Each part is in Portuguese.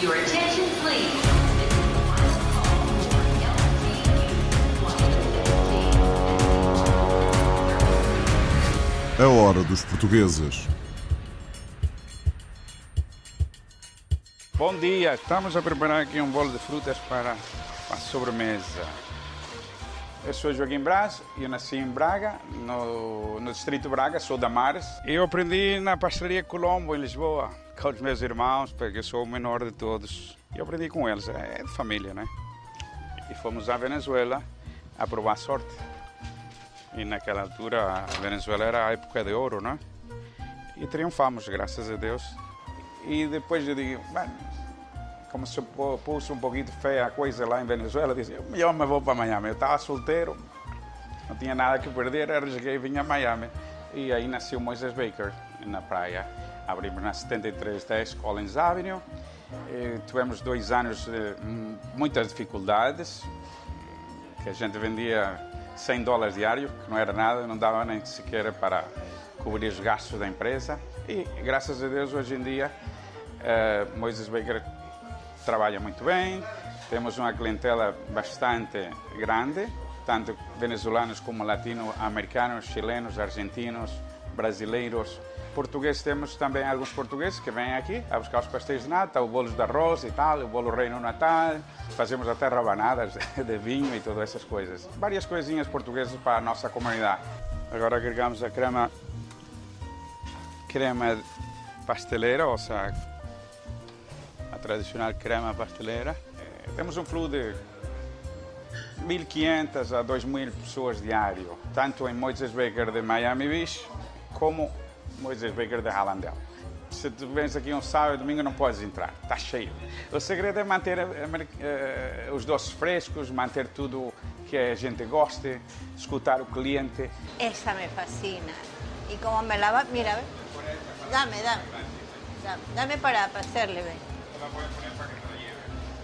Your attention, please. A hora dos portugueses. Bom dia, estamos a preparar aqui um bolo de frutas para a sobremesa. Eu sou Joaquim Braz, eu nasci em Braga, no, no distrito Braga, sou da Mares. Eu aprendi na pastelaria Colombo, em Lisboa, com os meus irmãos, porque eu sou o menor de todos. Eu aprendi com eles, é de família, né? E fomos à Venezuela a provar sorte. E naquela altura a Venezuela era a época de ouro, né? E triunfamos, graças a Deus. E depois eu digo, "Bem, como se pô- pôs um pouquinho feia a coisa lá em Venezuela, disse, eu me vou para Miami. Eu estava solteiro, não tinha nada que perder, arrisquei e vim a Miami. E aí nasceu Moisés Baker, na praia. Abrimos na 7310 Collins Avenue. E tivemos dois anos de hum, muitas dificuldades, que a gente vendia 100 dólares diário, que não era nada, não dava nem sequer para cobrir os gastos da empresa. E graças a Deus hoje em dia eh, Moisés Baker trabalha muito bem, temos uma clientela bastante grande, tanto venezuelanos como latino-americanos, chilenos, argentinos, brasileiros. Português temos também alguns portugueses que vêm aqui a buscar os pastéis de nata, o bolos de arroz e tal, o bolo rei no Natal. Fazemos até rabanadas de vinho e todas essas coisas. Várias coisinhas portuguesas para a nossa comunidade. Agora agregamos a crema, crema pasteleira, ou seja, tradicional crema pasteleira. Eh, Temos um fluxo de 1.500 a 2.000 pessoas diário, tanto em Moisés Baker de Miami Beach como Moisés Baker de Hallandale. Se tu vens aqui um sábado e domingo não podes entrar, está cheio. O segredo é manter eh, eh, os doces frescos, manter tudo que a gente goste, escutar o cliente. Esa me fascina. Y como me la va, mira, dame, dame, dame, dame para, hacerle, ve.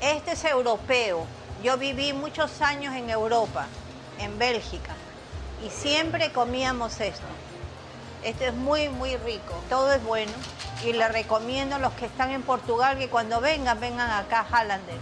Este es europeo. Yo viví muchos años en Europa, en Bélgica, y siempre comíamos esto. Este es muy, muy rico. Todo es bueno y le recomiendo a los que están en Portugal que cuando vengan, vengan acá a Hallander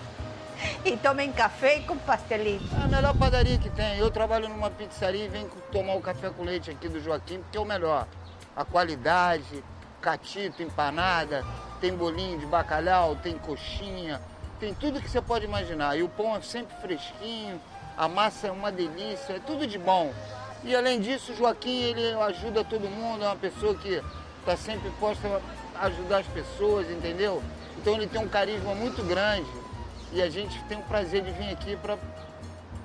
y tomen café con pastelito. É a melhor padaria que tem. Eu trabalho numa pizzaria e venho tomar o café com leite aqui do Joaquim, porque é o melhor. A qualidade, catito, empanada, tem bolinho de bacalhau, tem coxinha, tem tudo que você pode imaginar. E o pão é sempre fresquinho, a massa é uma delícia, é tudo de bom. E além disso, o Joaquim ele ajuda todo mundo, é uma pessoa que está sempre posta a ajudar as pessoas, entendeu? Então ele tem um carisma muito grande e a gente tem o prazer de vir aqui para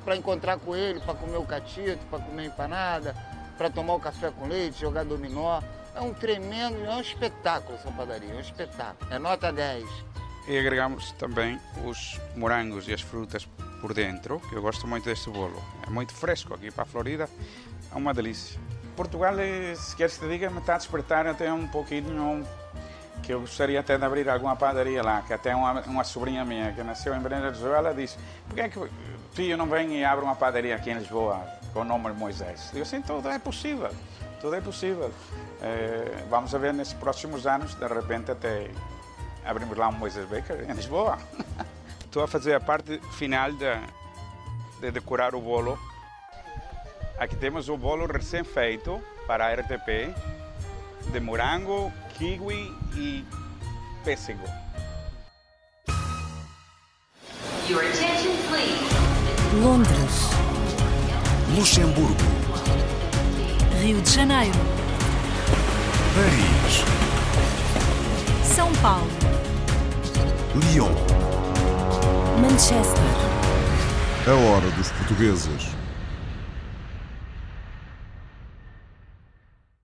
para encontrar com ele, para comer o catito, para comer empanada, para tomar o café com leite, jogar dominó. É um tremendo, é um espetáculo essa padaria, é um espetáculo. É nota 10. E agregamos também os morangos e as frutas por dentro, que eu gosto muito deste bolo. É muito fresco aqui para a Florida, é uma delícia. Portugal, eh, se queres que te diga, me está a despertar até um pouquinho que eu gostaria até de abrir alguma padaria lá, que até uma, uma sobrinha minha que nasceu em Venezuela disse, por que é que filho não vem e abre uma padaria aqui em Lisboa com o nome de Moisés? Eu assim, tudo é possível, tudo é possível. Eh, vamos ver nesses próximos anos, de repente até abrimos lá um Moisés Baker em Lisboa. Estou a fazer a parte final de, de decorar o bolo. Aqui temos o bolo recém-feito para a RTP, de morango, kiwi e pêssego. Your attention, please. Londres, Luxemburgo. Rio de Janeiro, Paris. São Paulo, Lyon. Manchester, A hora dos portugueses.